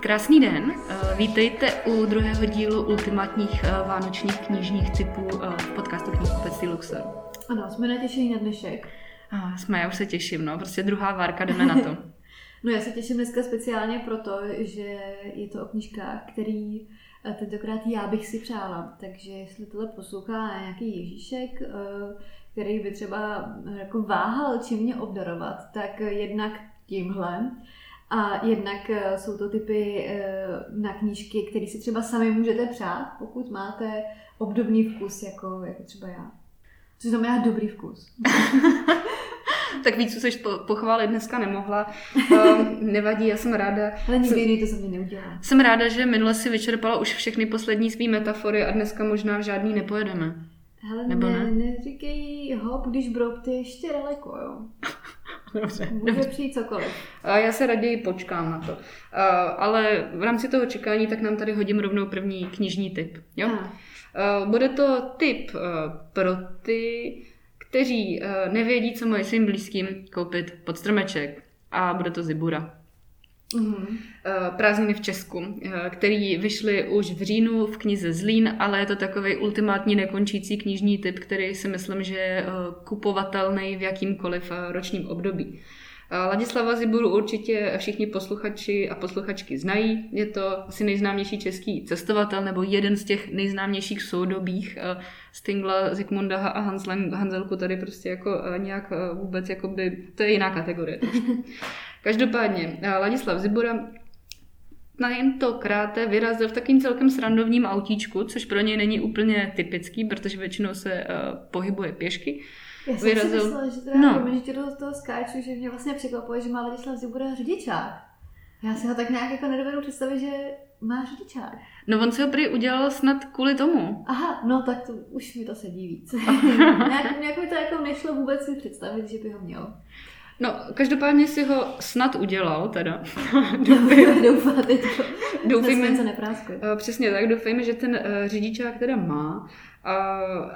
Krásný den, eh, vítejte u druhého dílu ultimátních eh, vánočních knižních typů eh, v podcastu Knihkupectví Luxor. Ano, jsme natěšení na dnešek. A jsme, já už se těším, no, prostě druhá várka, jdeme na to. no já se těším dneska speciálně proto, že je to o knižkách, který tentokrát já bych si přála. Takže jestli tohle poslouchá nějaký Ježíšek, který by třeba jako váhal, čím mě obdarovat, tak jednak tímhle, a jednak eh, jsou to typy eh, na knížky, které si třeba sami můžete přát, pokud máte obdobný vkus jako, jako třeba já. Co znamená dobrý vkus. tak víc, co jsi pochválit dneska nemohla. Um, nevadí, já jsem ráda. Ale nikdy jiný to za mě neudělá. Jsem ráda, že minule si vyčerpala už všechny poslední svý metafory a dneska možná v žádný nepojedeme. Hele, Nebo ne, ne? neříkej hop, když broub, ty ještě daleko, jo. Dobře. Může přijít cokoliv. Já se raději počkám na to. Ale v rámci toho čekání tak nám tady hodím rovnou první knižní tip. Jo? Bude to tip pro ty, kteří nevědí, co mají svým blízkým koupit pod stromeček. A bude to Zibura. Mm-hmm. Prázdniny v Česku, eh, který vyšly už v říjnu v knize Zlín, ale je to takový ultimátní nekončící knižní typ, který si myslím, že je eh, kupovatelný v jakýmkoliv ročním období. Ladislava Ziburu určitě všichni posluchači a posluchačky znají. Je to asi nejznámější český cestovatel nebo jeden z těch nejznámějších soudobých. Stingla, Zikmunda a Hanzelku tady prostě jako nějak vůbec, jakoby, to je jiná kategorie. Každopádně, eh, Ladislav Zibora na jen to kráté vyrazil v takým celkem srandovním autíčku, což pro něj není úplně typický, protože většinou se uh, pohybuje pěšky. Já jsem vyrazil... si myslela, že teda no. že tě do toho skáču, že mě vlastně překvapuje, že má Ladislav Zibora řidičák. Já si ho tak nějak jako nedovedu představit, že má řidičák. No on si ho prý udělal snad kvůli tomu. Aha, no tak to už mi to sedí víc. nějak, nějak mi to jako nešlo vůbec si představit, že by ho měl. No, každopádně si ho snad udělal, teda. Doufáte to. Doufejme, se nepráskuje. Eh, přesně tak, doufejme, že ten uh, řidičák teda má a,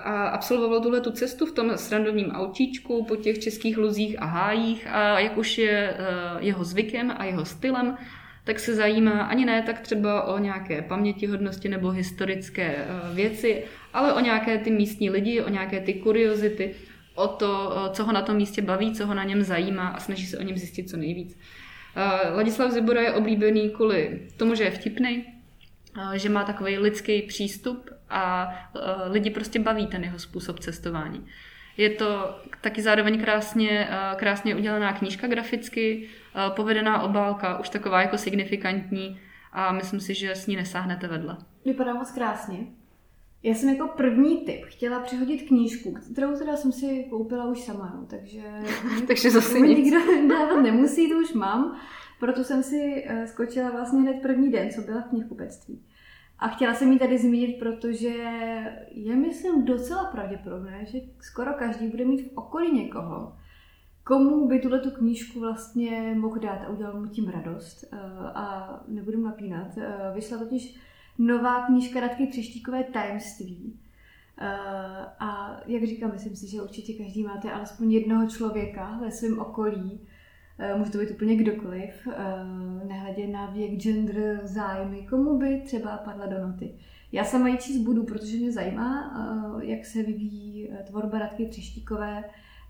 a absolvoval tuhle tu cestu v tom srandovním autíčku po těch českých luzích a hájích a jak už je uh, jeho zvykem a jeho stylem, tak se zajímá ani ne tak třeba o nějaké pamětihodnosti nebo historické věci, ale o nějaké ty místní lidi, o nějaké ty kuriozity, o to, co ho na tom místě baví, co ho na něm zajímá a snaží se o něm zjistit co nejvíc. Ladislav Zibora je oblíbený kvůli tomu, že je vtipný, že má takový lidský přístup a lidi prostě baví ten jeho způsob cestování. Je to taky zároveň krásně, krásně udělaná knížka graficky, povedená obálka, už taková jako signifikantní a myslím si, že s ní nesáhnete vedle. Vypadá moc krásně. Já jsem jako první tip chtěla přehodit knížku, kterou teda jsem si koupila už sama, no, takže... takže zase nic. nikdo dávat nemusí, to už mám. Proto jsem si uh, skočila vlastně hned první den, co byla v knihkupectví. A chtěla jsem ji tady zmínit, protože je, myslím, docela pravděpodobné, že skoro každý bude mít v okolí někoho, komu by tuhle tu knížku vlastně mohl dát a udělal mu tím radost. Uh, a nebudu napínat. Uh, vyšla totiž nová knížka Radky Třeštíkové tajemství. Uh, a jak říkám, myslím si, že určitě každý máte alespoň jednoho člověka ve svém okolí, uh, může to být úplně kdokoliv, uh, nehledě na věk, gender, zájmy, komu by třeba padla do noty. Já sama ji číst budu, protože mě zajímá, jak se vyvíjí tvorba Radky Třeštíkové.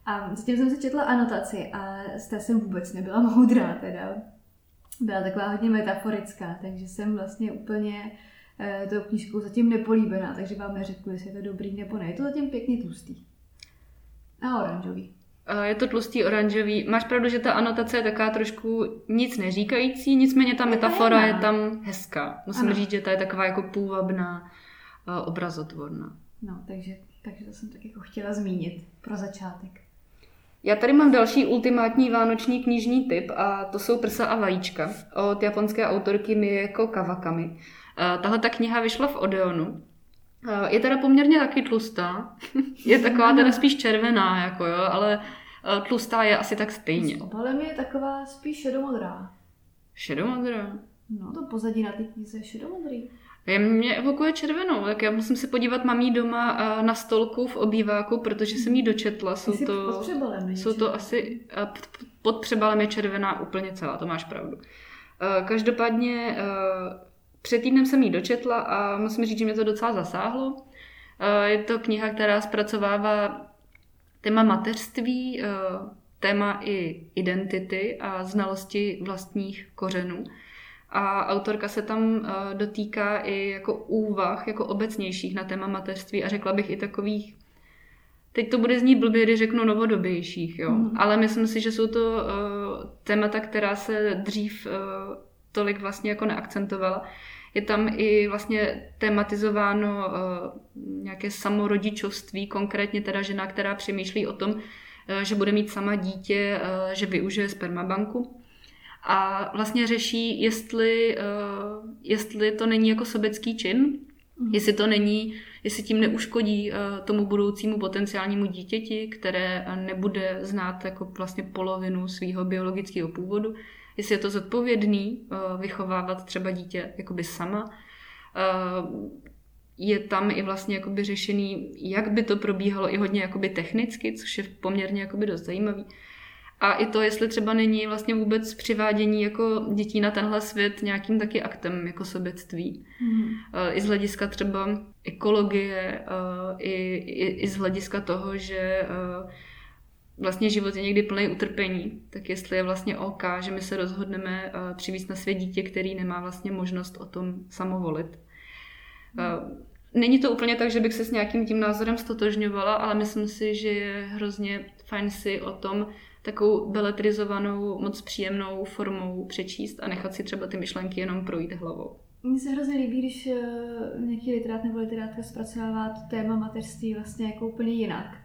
A zatím jsem se četla anotaci a z té jsem vůbec nebyla moudrá teda. Byla taková hodně metaforická, takže jsem vlastně úplně Eh, tou knížkou zatím nepolíbená, takže vám neřeknu, jestli je to dobrý nebo ne. Je to zatím pěkně tlustý. A oranžový. Eh, je to tlustý oranžový. Máš pravdu, že ta anotace je taká trošku nic neříkající, nicméně ta metafora je tam hezká. Musím ano. říct, že ta je taková jako půvabná, eh, obrazotvorná. No, takže, takže to jsem tak jako chtěla zmínit pro začátek. Já tady mám další ultimátní vánoční knižní typ a to jsou Prsa a vajíčka od japonské autorky Mieko Kawakami. Eh, tahle ta kniha vyšla v Odeonu. Eh, je teda poměrně taky tlustá. je taková teda spíš červená, jako jo, ale eh, tlustá je asi tak stejně. S obalem je taková spíš šedomodrá. Šedomodrá? No, to pozadí na té knize je šedomodrý. Je, mě evokuje červenou, tak já musím se podívat mamí doma na stolku v obýváku, protože jsem jí dočetla. Jsou to, pod přebalem jsou to asi, pod přebalem je červená úplně celá, to máš pravdu. Každopádně před týdnem jsem ji dočetla a musím říct, že mě to docela zasáhlo. Je to kniha, která zpracovává téma mateřství, téma i identity a znalosti vlastních kořenů. A autorka se tam dotýká i jako úvah, jako obecnějších na téma mateřství a řekla bych i takových Teď to bude znít blbě, když řeknu novodobějších, jo. Mm. Ale myslím si, že jsou to témata, která se dřív tolik vlastně jako neakcentovala. Je tam i vlastně tematizováno uh, nějaké samorodičovství, konkrétně teda žena, která přemýšlí o tom, uh, že bude mít sama dítě, uh, že využije spermabanku. A vlastně řeší, jestli, jestli to není jako sobecký čin, mm. jestli to není jestli tím neuškodí eh, tomu budoucímu potenciálnímu dítěti, které eh, nebude znát jako vlastně polovinu svého biologického původu, jestli je to zodpovědný eh, vychovávat třeba dítě jakoby sama. Je tam i vlastně jakoby řešený, jak by to probíhalo i hodně jakoby technicky, což je poměrně jakoby dost zajímavý. A i to, jestli třeba není vlastně vůbec přivádění jako dětí na tenhle svět nějakým taky aktem jako sobectví. Mm. I z hlediska třeba ekologie, i, i, i z hlediska toho, že vlastně život je někdy plný utrpení, tak jestli je vlastně OK, že my se rozhodneme přivízt na svět dítě, který nemá vlastně možnost o tom samovolit. Mm. Není to úplně tak, že bych se s nějakým tím názorem stotožňovala, ale myslím si, že je hrozně fajn si o tom takovou beletrizovanou, moc příjemnou formou přečíst a nechat si třeba ty myšlenky jenom projít hlavou. Mně se hrozně líbí, když eh, nějaký literát nebo literátka zpracovává to téma mateřství vlastně jako úplně jinak.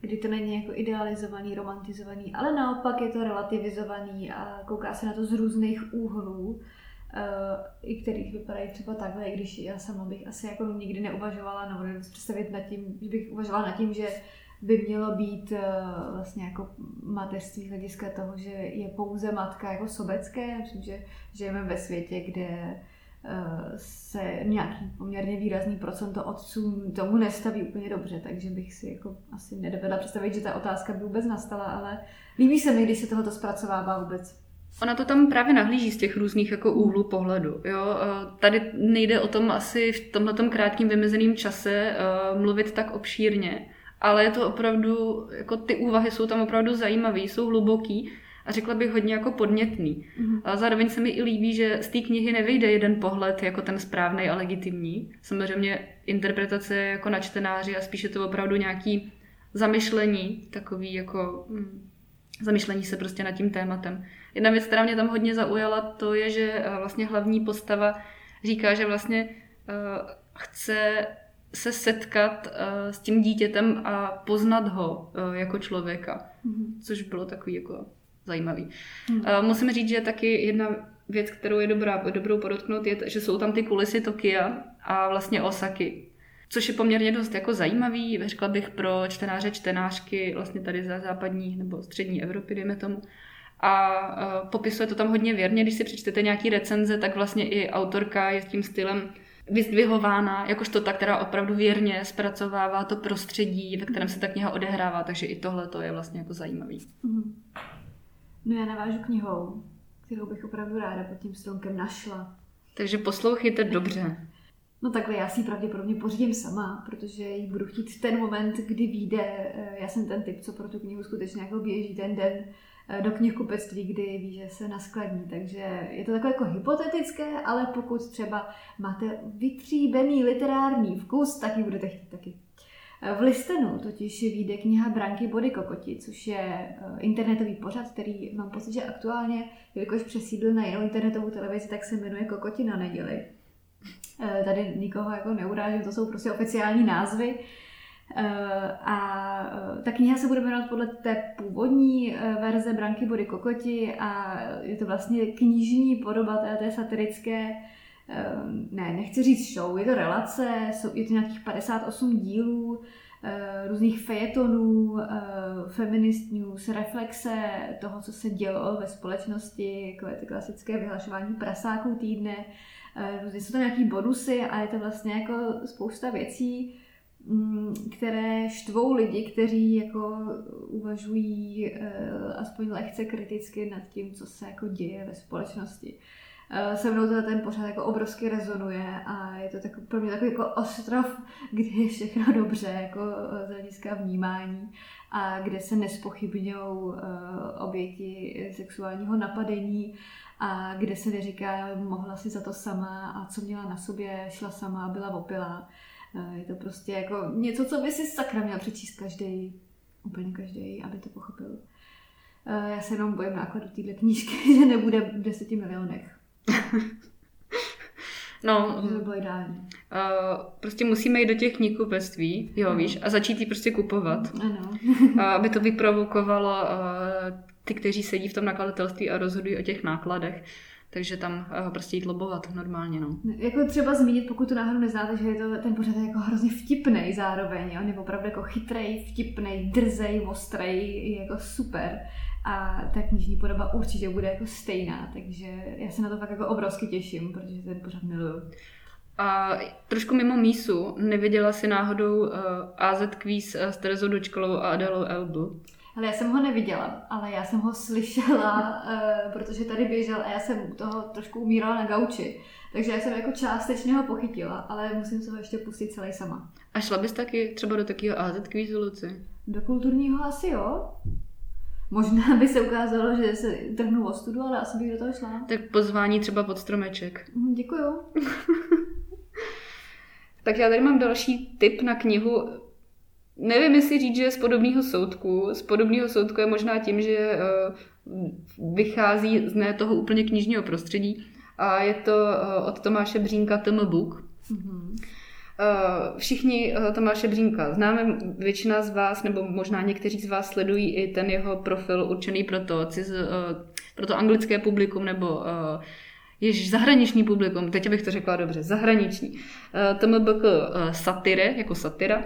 Kdy to není jako idealizovaný, romantizovaný, ale naopak je to relativizovaný a kouká se na to z různých úhlů, eh, i kterých vypadají třeba takhle, i když já sama bych asi jako nikdy neuvažovala, nebo představit nad tím, že bych uvažovala nad tím, že by mělo být eh, vlastně jako mateřství hlediska toho, že je pouze matka jako sobecké. Myslím, že žijeme ve světě, kde eh, se nějaký poměrně výrazný procento otců tomu nestaví úplně dobře, takže bych si jako asi nedovedla představit, že ta otázka by vůbec nastala, ale líbí se mi, když se tohoto zpracovává vůbec. Ona to tam právě nahlíží z těch různých jako úhlů pohledu. Jo? Tady nejde o tom asi v tomhle krátkém vymezeném čase mluvit tak obšírně, ale je to opravdu, jako ty úvahy jsou tam opravdu zajímavé, jsou hluboký a řekla bych hodně jako podnětný. Mm-hmm. A zároveň se mi i líbí, že z té knihy nevyjde jeden pohled jako ten správný a legitimní. Samozřejmě interpretace jako na čtenáři a spíše to opravdu nějaký zamyšlení, takový jako hm, zamyšlení se prostě nad tím tématem. Jedna věc, která mě tam hodně zaujala, to je, že eh, vlastně hlavní postava říká, že vlastně uh, chce se setkat uh, s tím dítětem a poznat ho uh, jako člověka, mm-hmm. což bylo takový jako zajímavý. Mm-hmm. Uh, musím říct, že taky jedna věc, kterou je dobrá, dobrou podotknout, je, že jsou tam ty kulisy Tokia a vlastně Osaky, což je poměrně dost jako zajímavý, řekla bych pro čtenáře, čtenářky vlastně tady za západní nebo střední Evropy, dejme tomu. A popisuje to tam hodně věrně, když si přečtete nějaký recenze, tak vlastně i autorka je s tím stylem vyzdvihována jakožto ta, která opravdu věrně zpracovává to prostředí, ve kterém se ta kniha odehrává, takže i tohle to je vlastně jako zajímavý. Mm-hmm. No já navážu knihou, kterou bych opravdu ráda pod tím stromkem našla. Takže poslouchejte dobře. No takhle já si ji pravděpodobně pořídím sama, protože ji budu chtít v ten moment, kdy vyjde. Eh, já jsem ten typ, co pro tu knihu skutečně jako běží ten den do knihkupectví, kdy ví, že se naskladní. Takže je to takové jako hypotetické, ale pokud třeba máte vytříbený literární vkus, tak ji budete chtít taky. Eh, v listenu totiž vyjde kniha Branky Body Kokoti, což je eh, internetový pořad, který mám pocit, že aktuálně, jelikož přesídl na jinou internetovou televizi, tak se jmenuje Kokoti na neděli. Tady nikoho jako neurážím, to jsou prostě oficiální názvy. Eh, a eh, ta kniha se bude jmenovat podle té původní eh, verze Branky Body Kokoti a je to vlastně knižní podoba té, té satirické ne, nechci říct show, je to relace, je to nějakých 58 dílů, různých fejetonů, feminist news, reflexe toho, co se dělo ve společnosti, jako je to klasické vyhlašování prasáků týdne, jsou tam nějaký bonusy a je to vlastně jako spousta věcí, které štvou lidi, kteří jako uvažují uh, aspoň lehce kriticky nad tím, co se jako děje ve společnosti. Uh, se mnou to ten pořád jako obrovsky rezonuje a je to tak, pro mě takový jako ostrov, kde je všechno dobře jako z hlediska vnímání a kde se nespochybňují oběti sexuálního napadení a kde se neříká, mohla si za to sama a co měla na sobě, šla sama byla opilá. Je to prostě jako něco, co by si sakra měl přečíst každý, úplně každý, aby to pochopil. Já se jenom bojím nákladu téhle knížky, že nebude v deseti milionech. No, to by bylo ideální. Uh, prostě musíme jít do těch knihkupectví, jo, víš, a začít ji prostě kupovat. Ano. aby to vyprovokovalo uh, ty, kteří sedí v tom nakladatelství a rozhodují o těch nákladech. Takže tam uh, prostě jít lobovat normálně, no. Jako třeba zmínit, pokud to náhodou neznáte, že je to ten pořad jako hrozně vtipný zároveň, on je opravdu jako chytrej, vtipný, drzej, ostrej, je jako super. A ta knižní podoba určitě bude jako stejná, takže já se na to fakt jako obrovsky těším, protože ten pořád miluju. A trošku mimo mísu, neviděla si náhodou uh, AZ Quiz s Terezou Dočkolou a Adelou Elbu? Ale já jsem ho neviděla, ale já jsem ho slyšela, uh, protože tady běžel a já jsem u toho trošku umírala na gauči. Takže já jsem jako částečně ho pochytila, ale musím se ho ještě pustit celý sama. A šla bys taky třeba do takového AZ Quizu, Luci? Do kulturního asi jo. Možná by se ukázalo, že se trhnu o studu, ale asi bych do toho šla. Tak pozvání třeba pod stromeček. Mhm, děkuju. tak já tady mám další tip na knihu. Nevím, jestli říct, že je z podobného soudku. Z podobného soudku je možná tím, že uh, vychází z ne toho úplně knižního prostředí. A je to uh, od Tomáše Břínka Tom Book. Mm-hmm. Všichni Tomáše Břínka známe, většina z vás, nebo možná někteří z vás sledují i ten jeho profil určený pro to, ciz, pro to anglické publikum, nebo jež zahraniční publikum, teď bych to řekla dobře, zahraniční. TMBK satire, jako satira.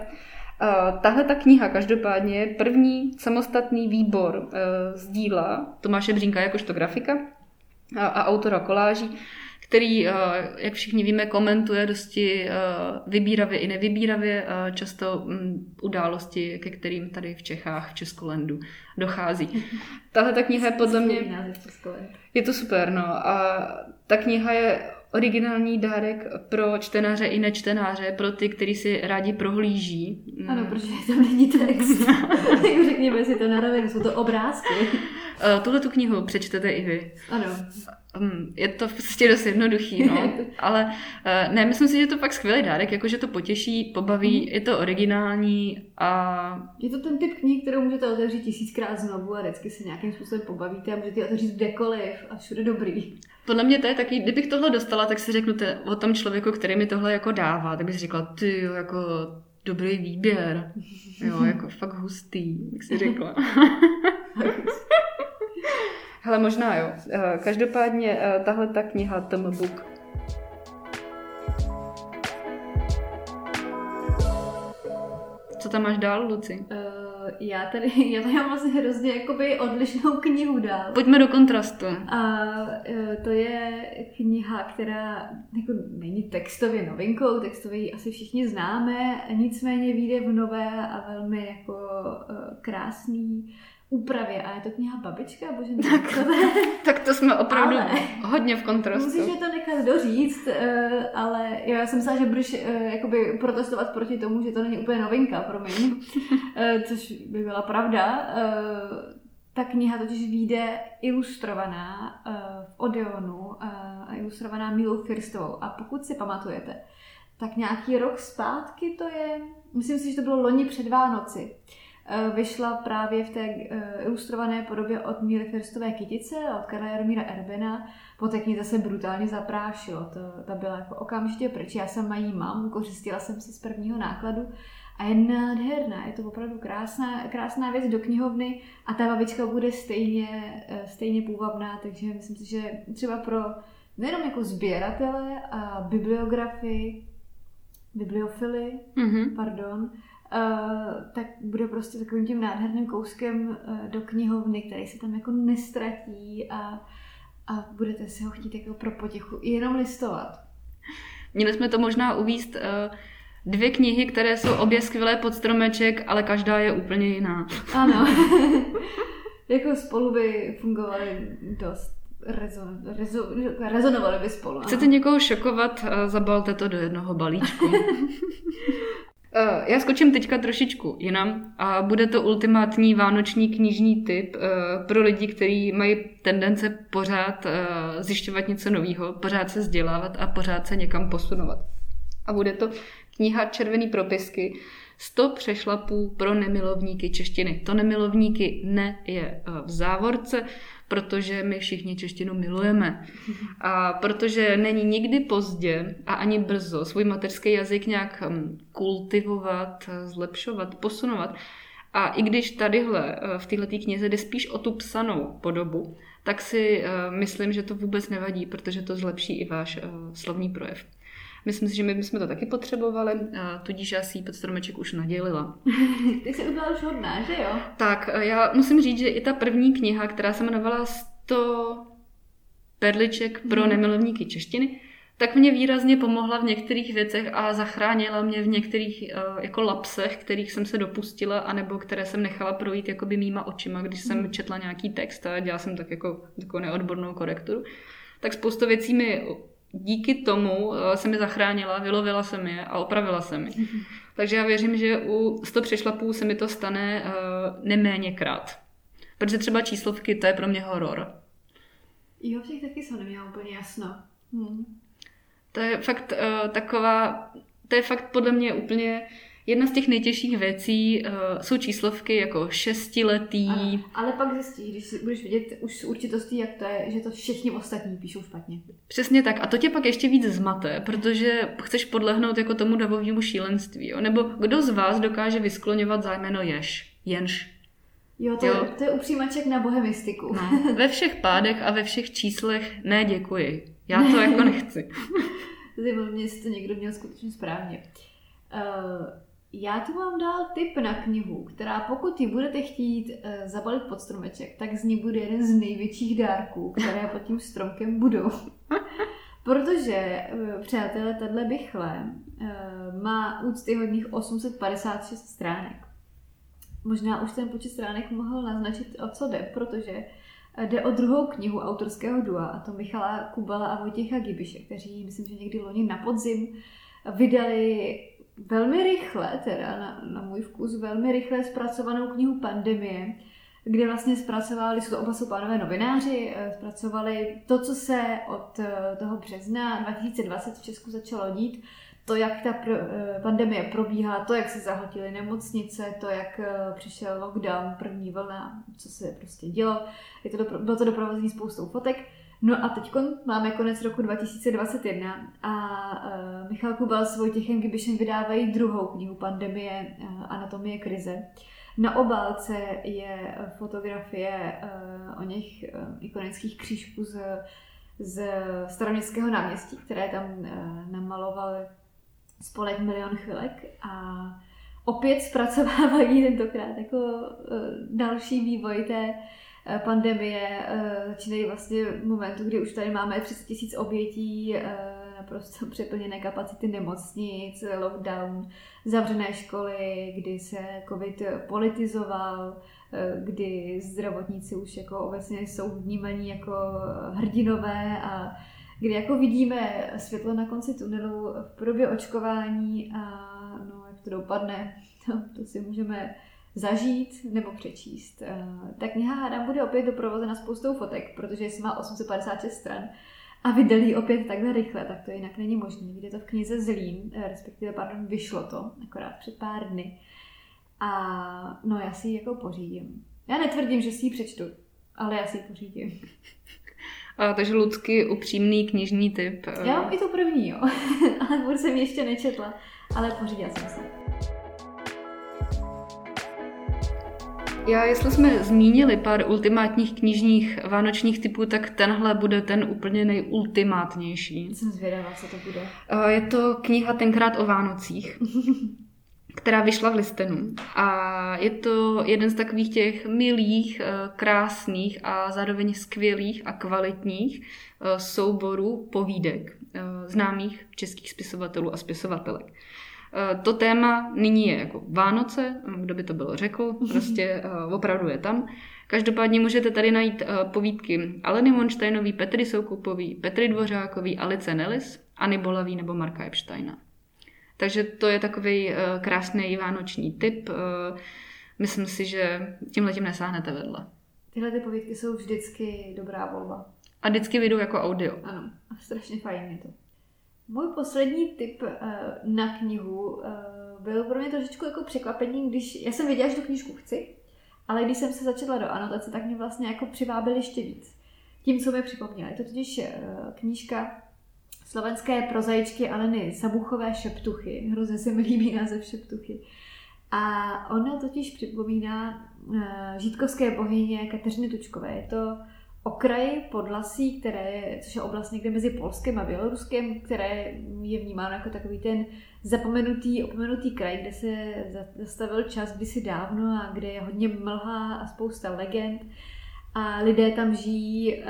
Tahle ta kniha každopádně je první samostatný výbor z díla Tomáše Břínka jakožto grafika a, autora koláží, který, eh, jak všichni víme, komentuje dosti eh, vybíravě i nevybíravě eh, často mm, události, ke kterým tady v Čechách, v Českolendu dochází. Tahle ta kniha je podle mě... Je to super, no. A ta kniha je originální dárek pro čtenáře i nečtenáře, pro ty, kteří si rádi prohlíží. Ano, protože tam není text. Řekněme si to na rovinu, jsou to obrázky. Tuhle tu knihu přečtete i vy. Ano. Hm, je to prostě dost jednoduchý, no. Ale eh, ne, myslím si, že je to fakt skvělý dárek, jakože to potěší, pobaví, mm. je to originální a... Je to ten typ knih, kterou můžete otevřít tisíckrát znovu a vždycky se nějakým způsobem pobavíte a můžete otevřít kdekoliv a všude dobrý. Podle mě to je taky, kdybych tohle dostala, tak si řeknu te, o tom člověku, který mi tohle jako dává, tak bych si řekla, ty jo, jako dobrý výběr. Jo, jako fakt hustý, jak si řekla. Hele, možná jo. Eh, každopádně eh, tahle ta kniha Tom Book Co tam máš dál, Luci? Uh, já tady, já tady mám vlastně hrozně jakoby odlišnou knihu dál. Pojďme do kontrastu. A uh, to je kniha, která jako není textově novinkou, textově ji asi všichni známe, nicméně vyjde v nové a velmi jako uh, krásný úpravě a je to kniha Babička, bože tak, to, tak to jsme opravdu ale, hodně v kontrastu. Musíš to nechat doříct, eh, ale já jsem myslela, že budeš eh, jakoby protestovat proti tomu, že to není úplně novinka, promiň, eh, což by byla pravda. Ta kniha totiž vyjde ilustrovaná v Odeonu a ilustrovaná Milou Firstovou. A pokud si pamatujete, tak nějaký rok zpátky to je, myslím si, že to bylo loni před Vánoci, vyšla právě v té eh, ilustrované podobě od Míry Firstové kytice od Karla Jaromíra Erbena. Po té knize se brutálně zaprášilo. To, ta byla jako okamžitě pryč. Já sama jí mám, kořistila jsem si z prvního nákladu a je nádherná. Je to opravdu krásná, krásná věc do knihovny a ta babička bude stejně, eh, stejně půvabná, takže myslím si, že třeba pro nejenom jako sběratele a bibliografy, bibliofily, mm-hmm. pardon, tak bude prostě takovým tím nádherným kouskem uh, do knihovny, který se tam jako nestratí a, a budete si ho chtít jako pro potěchu jenom listovat. Měli jsme to možná uvíst uh, dvě knihy, které jsou obě skvělé pod stromeček, ale každá je úplně jiná. Ano. jako spolu by fungovaly dost rezon, rezon, rezonovali by spolu. Chcete někoho šokovat, zabalte to do jednoho balíčku. Eh, já skočím teďka trošičku jinam a bude to ultimátní vánoční knižní typ eh, pro lidi, kteří mají tendence pořád eh, zjišťovat něco nového, pořád se vzdělávat a pořád se někam posunovat. A bude to kniha Červený propisky 100 přešlapů pro nemilovníky češtiny. To nemilovníky ne je v závorce, protože my všichni češtinu milujeme. A protože není nikdy pozdě a ani brzo svůj mateřský jazyk nějak hm, kultivovat, zlepšovat, posunovat. A i když tadyhle eh, v této knize jde spíš o tu psanou podobu, tak si uh, myslím, že to vůbec nevadí, protože to zlepší i váš uh, slovní projev. Myslím si, že my bychom to taky potřebovali, a tudíž já si ji pod stromeček už nadělila. Ty jsi udělala už hodná, že jo? Tak, já musím říct, že i ta první kniha, která se jmenovala 100 perliček pro hmm. nemilovníky češtiny, tak mě výrazně pomohla v některých věcech a zachránila mě v některých uh, jako lapsech, kterých jsem se dopustila, anebo které jsem nechala projít jakoby mýma očima, když jsem hmm. četla nějaký text a dělala jsem tak jako takovou neodbornou korekturu. Tak spoustu věcí mi díky tomu eh, se mi zachránila, vylovila jsem je a opravila jsem je. Mm-hmm. Takže já věřím, že u 100 přešlapů se mi to stane uh, neméně krát. Protože třeba číslovky, to je pro mě horor. Jo, v těch taky jsem neměla úplně jasno. Hmm. To je fakt uh, taková, to je fakt podle mě úplně Jedna z těch nejtěžších věcí uh, jsou číslovky jako šestiletý. Ano, ale pak zjistíš, když si budeš vidět už s určitostí, jak to je, že to všichni ostatní píšou špatně. Přesně tak. A to tě pak ještě víc zmate, protože chceš podlehnout jako tomu davovému šílenství. Jo? Nebo kdo z vás dokáže vyskloňovat zájmeno jež? Jenž. Jo, to, jo. Je, to je upřímaček na bohemistiku. No, ve všech pádech a ve všech číslech ne děkuji. Já to jako nechci. Zajímavé mě, jestli to někdo měl skutečně správně. Uh, já tu mám dál tip na knihu, která pokud ji budete chtít uh, zabalit pod stromeček, tak z ní bude jeden z největších dárků, které pod tím stromkem budou. Protože, uh, přátelé, tahle bychle uh, má úctyhodných 856 stránek. Možná už ten počet stránek mohl naznačit, o co jde, protože Jde o druhou knihu autorského dua, a to Michala Kubala a Vojtěcha Gibiše, kteří, myslím, že někdy loni na podzim vydali velmi rychle, teda na, na můj vkus, velmi rychle zpracovanou knihu Pandemie, kde vlastně zpracovali, jsou to oba jsou pánové novináři, eh, zpracovali to, co se od eh, toho března 2020 v Česku začalo dít, to, jak ta eh, pandemie probíhá, to, jak se zahltily nemocnice, to, jak přišel lockdown, první vlna, co se prostě dělo. Je to bylo to doprovození spoustou fotek. No a teď máme konec roku 2021 a uh, Michal Kubal s Vojtěchem Gibišem vydávají druhou knihu Pandemie uh, Anatomie krize. Na obálce je fotografie uh, o něch uh, ikonických křížků z, z staroměstského náměstí, které tam uh, namaloval spolek Milion chvilek a opět zpracovávají tentokrát jako uh, další vývoj té Eh, pandemie eh, začínají vlastně momentu, kdy už tady máme 30 tisíc obětí, eh, naprosto přeplněné kapacity nemocnic, lockdown, zavřené školy, kdy se covid politizoval, kdy zdravotníci už jako obecně jsou vnímaní jako hrdinové a kdy jako vidíme světlo na konci tunelu v podobě očkování a no, jak to dopadne, to, to si můžeme zažít nebo přečíst. Eh, ta kniha hádám bude opět doprovozena spoustou fotek, protože má 856 stran a vydali opět takhle rychle, tak to jinak není možné. Vyjde to v knize Zlým, eh, respektive, pardon, vyšlo to akorát před pár dny. A no, já si ji jako pořídím. Já netvrdím, že si ji přečtu, ale já si ji pořídím. A, takže Lucky upřímný knižní typ. Já mám i tu první, jo. ale vůbec jsem ji ještě nečetla, ale pořídila jsem si. Já, jestli jsme zmínili pár ultimátních knižních vánočních typů, tak tenhle bude ten úplně nejultimátnější. Jsem zvědavá, co to bude. Je to kniha Tenkrát o Vánocích, která vyšla v listenu. A je to jeden z takových těch milých, eh, krásných a zároveň skvělých a kvalitních eh, souborů povídek eh, známých českých spisovatelů a spisovatelek. To téma nyní je jako Vánoce, kdo by to bylo řekl, prostě opravdu je tam. Každopádně můžete tady najít povídky Aleny Monštajnový, Petry Soukupový, Petry Dvořákový, Alice Nellis, Anny Bolavý nebo Marka Epsteina. Takže to je takový krásný vánoční tip. Myslím si, že tímhle tím nesáhnete vedle. Tyhle ty povídky jsou vždycky dobrá volba. A vždycky vyjdou jako audio. Ano, a strašně fajn je to. Můj poslední tip uh, na knihu uh, byl pro mě trošičku jako překvapení, když já jsem věděla, že tu knížku chci, ale když jsem se začala do anotace, tak mě vlastně jako přivábil ještě víc. Tím, co mi připomněla. Je to totiž uh, knížka slovenské prozaičky Aleny Sabuchové Šeptuchy. Hrozně se mi líbí název Šeptuchy. A ona totiž připomíná žítkovské bohyně Kateřiny Tučkové. Je to okraj Podlasí, které, což je oblast někde mezi Polskem a Běloruskem, které je vnímáno jako takový ten zapomenutý, opomenutý kraj, kde se zastavil čas kdysi dávno a kde je hodně mlha a spousta legend. A lidé tam žijí e,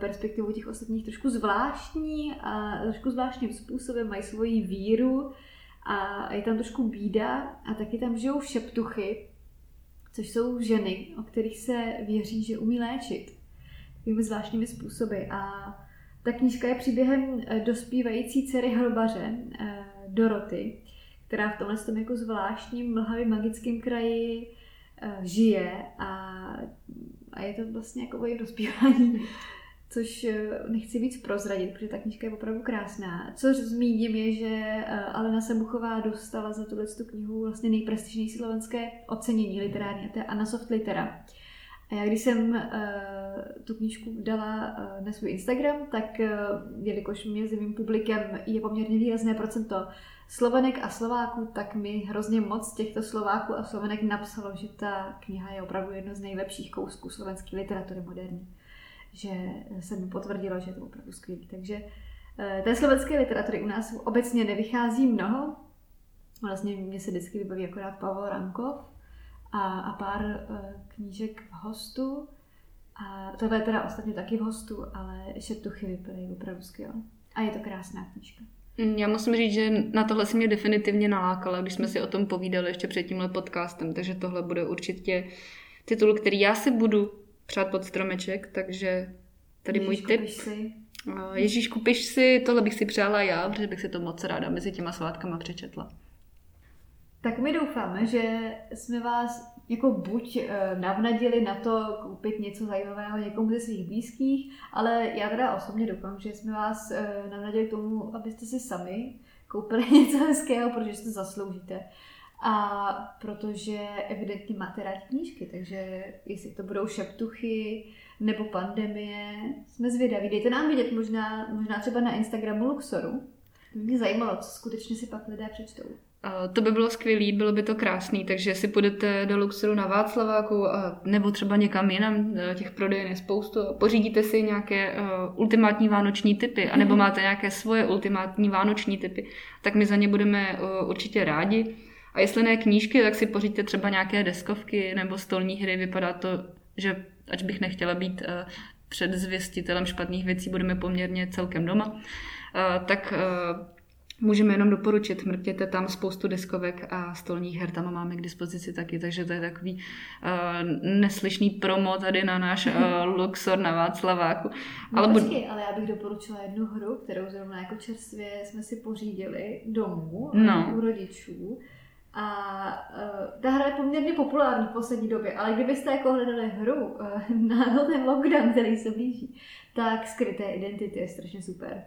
perspektivu těch ostatních trošku zvláštní a trošku zvláštním způsobem, mají svoji víru a je tam trošku bída a taky tam žijou šeptuchy, což jsou ženy, o kterých se věří, že umí léčit takovými zvláštními způsoby. A ta knížka je příběhem eh, dospívající dcery hrobaře eh, Doroty, která v tomhle tom jako zvláštním mlhavým magickém kraji eh, žije a, a je to vlastně jako o jejím dospívání, což nechci víc prozradit, protože ta knížka je opravdu krásná. Co zmíním je, že Alena Sebuchová dostala za tuhle knihu vlastně nejprestižnější slovenské ocenění literární, a to je Anna Soft Litera a já když jsem uh, tu knížku dala uh, na svůj Instagram, tak uh, jelikož mezi mým publikem je poměrně výrazné procento Slovenek a Slováků, tak mi hrozně moc těchto Slováků a Slovenek napsalo, že ta kniha je opravdu jedno z nejlepších kousků slovenské literatury moderní. Že se mi potvrdilo, že je to opravdu skvělé. Takže uh, té slovenské literatury u nás obecně nevychází mnoho. Vlastně mě se vždycky vybaví akorát Pavel Rankov, a, a pár uh, knížek v hostu. A tohle je teda ostatně taky v hostu, ale šeptuchy vypadají opravdu skvěle. A je to krásná knížka. Mm, já musím říct, že na tohle si mě definitivně nalákala, když jsme si o tom povídali ještě před tímhle podcastem, takže tohle bude určitě titul, který já si budu přát pod stromeček, takže tady Ježíš, můj tip. Si. Ježíš, kupiš si, tohle bych si přála já, protože bych si to moc ráda mezi těma svátkama přečetla. Tak my doufáme, že jsme vás jako buď eh, navnadili na to koupit něco zajímavého někomu ze svých blízkých, ale já teda osobně doufám, že jsme vás eh, navnadili k tomu, abyste si sami koupili něco hezkého, protože si to zasloužíte. A protože evidentně máte rádi knížky, takže jestli to budou šeptuchy nebo pandemie, jsme zvědaví. Dejte nám vidět možná, možná třeba na Instagramu Luxoru. Mě zajímalo, co skutečně si pak lidé přečtou. To by bylo skvělé, bylo by to krásný, takže si půjdete do Luxoru na Václaváku nebo třeba někam jinam, e, těch prodejen je spoustu, pořídíte si nějaké uh, ultimátní vánoční typy, anebo máte nějaké svoje ultimátní vánoční typy, tak my za ně budeme uh, určitě rádi. A jestli ne knížky, tak si poříďte třeba nějaké deskovky nebo stolní hry. Vypadá to, že ač bych nechtěla být uh, předzvěstitelem špatných věcí, budeme poměrně celkem doma. Uh, tak uh, Můžeme jenom doporučit, mrtěte tam spoustu diskovek a stolních her tam máme k dispozici taky, takže to je takový uh, neslyšný promo tady na náš uh, Luxor na Václaváku. No ale, počkej, ale já bych doporučila jednu hru, kterou zrovna jako čerstvě jsme si pořídili domů no. u rodičů. A uh, ta hra je poměrně populární v poslední době, ale kdybyste jako hledali hru uh, na ten lockdown, který se blíží, tak skryté identity je strašně super.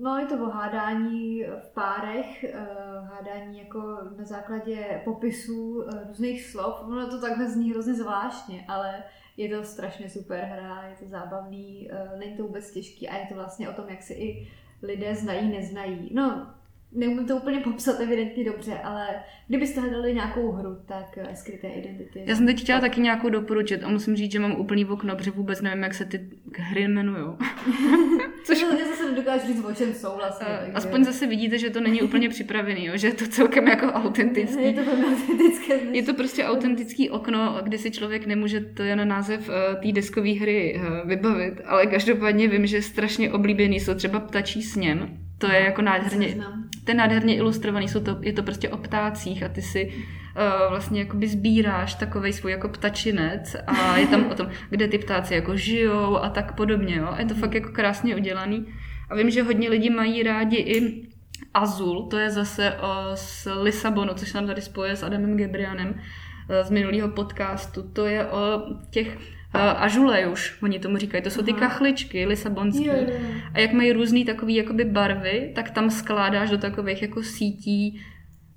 No, je to o hádání v párech, eh, hádání jako na základě popisů eh, různých slov. Ono to takhle zní hrozně zvláštně, ale je to strašně super hra, je to zábavný, eh, není to vůbec těžký a je to vlastně o tom, jak se i lidé znají, neznají. No, neumím to úplně popsat evidentně dobře, ale kdybyste hledali nějakou hru, tak skryté identity. Já jsem teď chtěla taky nějakou doporučit a musím říct, že mám úplný okno, protože vůbec nevím, jak se ty hry jmenují. Což... No, já zase nedokážu říct, o čem jsou vlastně. Takže... Aspoň zase vidíte, že to není úplně připravený, jo? že je to celkem jako autentický. Je to autentické. Je to prostě autentický okno, kdy si člověk nemůže to jen název uh, té deskové hry uh, vybavit, ale každopádně vím, že strašně oblíbený jsou třeba ptačí sněm. To je jako nádherně, je nádherně ilustrovaný, jsou to, je to prostě o ptácích a ty si vlastně jakoby sbíráš takový svůj jako ptačinec a je tam o tom, kde ty ptáci jako žijou a tak podobně. Jo? Je to fakt jako krásně udělaný. A vím, že hodně lidí mají rádi i Azul, to je zase uh, z Lisabonu, což nám tady spojuje s Adamem Gebrianem uh, z minulého podcastu. To je o těch ažule už, oni tomu říkají. To jsou ty kachličky jo. A jak mají různé takové jakoby barvy, tak tam skládáš do takových jako sítí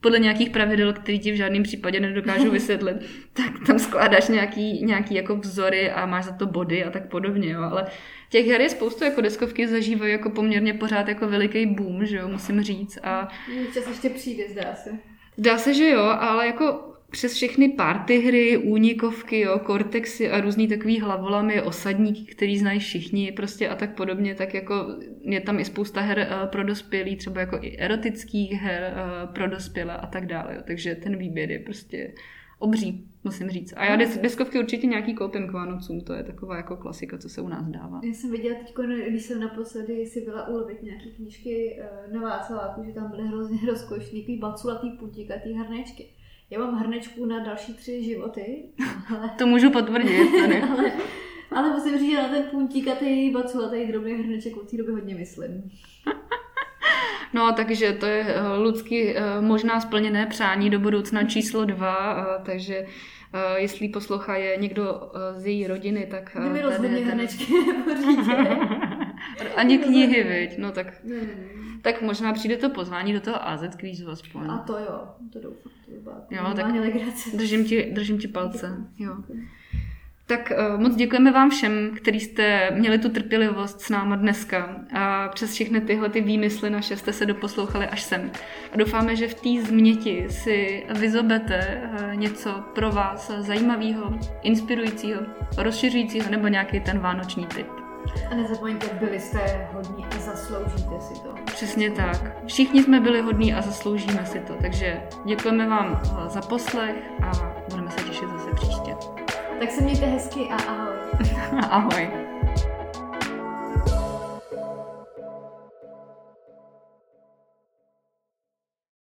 podle nějakých pravidel, které ti v žádném případě nedokážu vysvětlit, tak tam skládáš nějaký, nějaký jako vzory a máš za to body a tak podobně, jo. Ale těch her je spoustu, jako deskovky zažívají jako poměrně pořád jako veliký boom, že jo, musím říct. A... Čas ještě přijde, zdá se. Zdá se, že jo, ale jako přes všechny party hry, únikovky, jo, kortexy a různý takový hlavolamy, osadníky, který znají všichni prostě a tak podobně, tak jako je tam i spousta her uh, pro dospělí, třeba jako i erotických her uh, pro dospělé a tak dále. Jo. Takže ten výběr je prostě obří, musím říct. A já des, deskovky určitě nějaký koupím k Vánocům, to je taková jako klasika, co se u nás dává. Já jsem viděla teď, když jsem naposledy si byla ulovit nějaké knížky uh, na Václaváku, že tam byly hrozně rozkošný, baculatý putík a ty hrnečky. Já mám hrnečku na další tři životy. Ale... To můžu potvrdit. ale, ale musím říct, že na ten puntík a ty bacu a ty drobný hrneček od té doby hodně myslím. No, takže to je eh, lidsky eh, možná splněné přání do budoucna číslo dva, eh, takže jestli poslouchá je někdo z její rodiny, tak... Kdyby rozhodně ten... hrnečky Ani knihy, viď? No tak... Tak možná přijde to pozvání do toho AZ kvízu aspoň. A to jo, to doufám. To by byla jo, tak držím ti, držím ti palce. Jo. Tak uh, moc děkujeme vám všem, kteří jste měli tu trpělivost s náma dneska a přes všechny tyhle ty výmysly naše jste se doposlouchali až sem. A doufáme, že v té změti si vyzobete uh, něco pro vás zajímavého, inspirujícího, rozšiřujícího nebo nějaký ten vánoční tip. A nezapomeňte, byli jste hodní a zasloužíte si to. Přesně tak. Všichni jsme byli hodní a zasloužíme si to. Takže děkujeme vám za poslech a budeme se těšit zase příště. Tak se mějte hezky a ahoj. ahoj.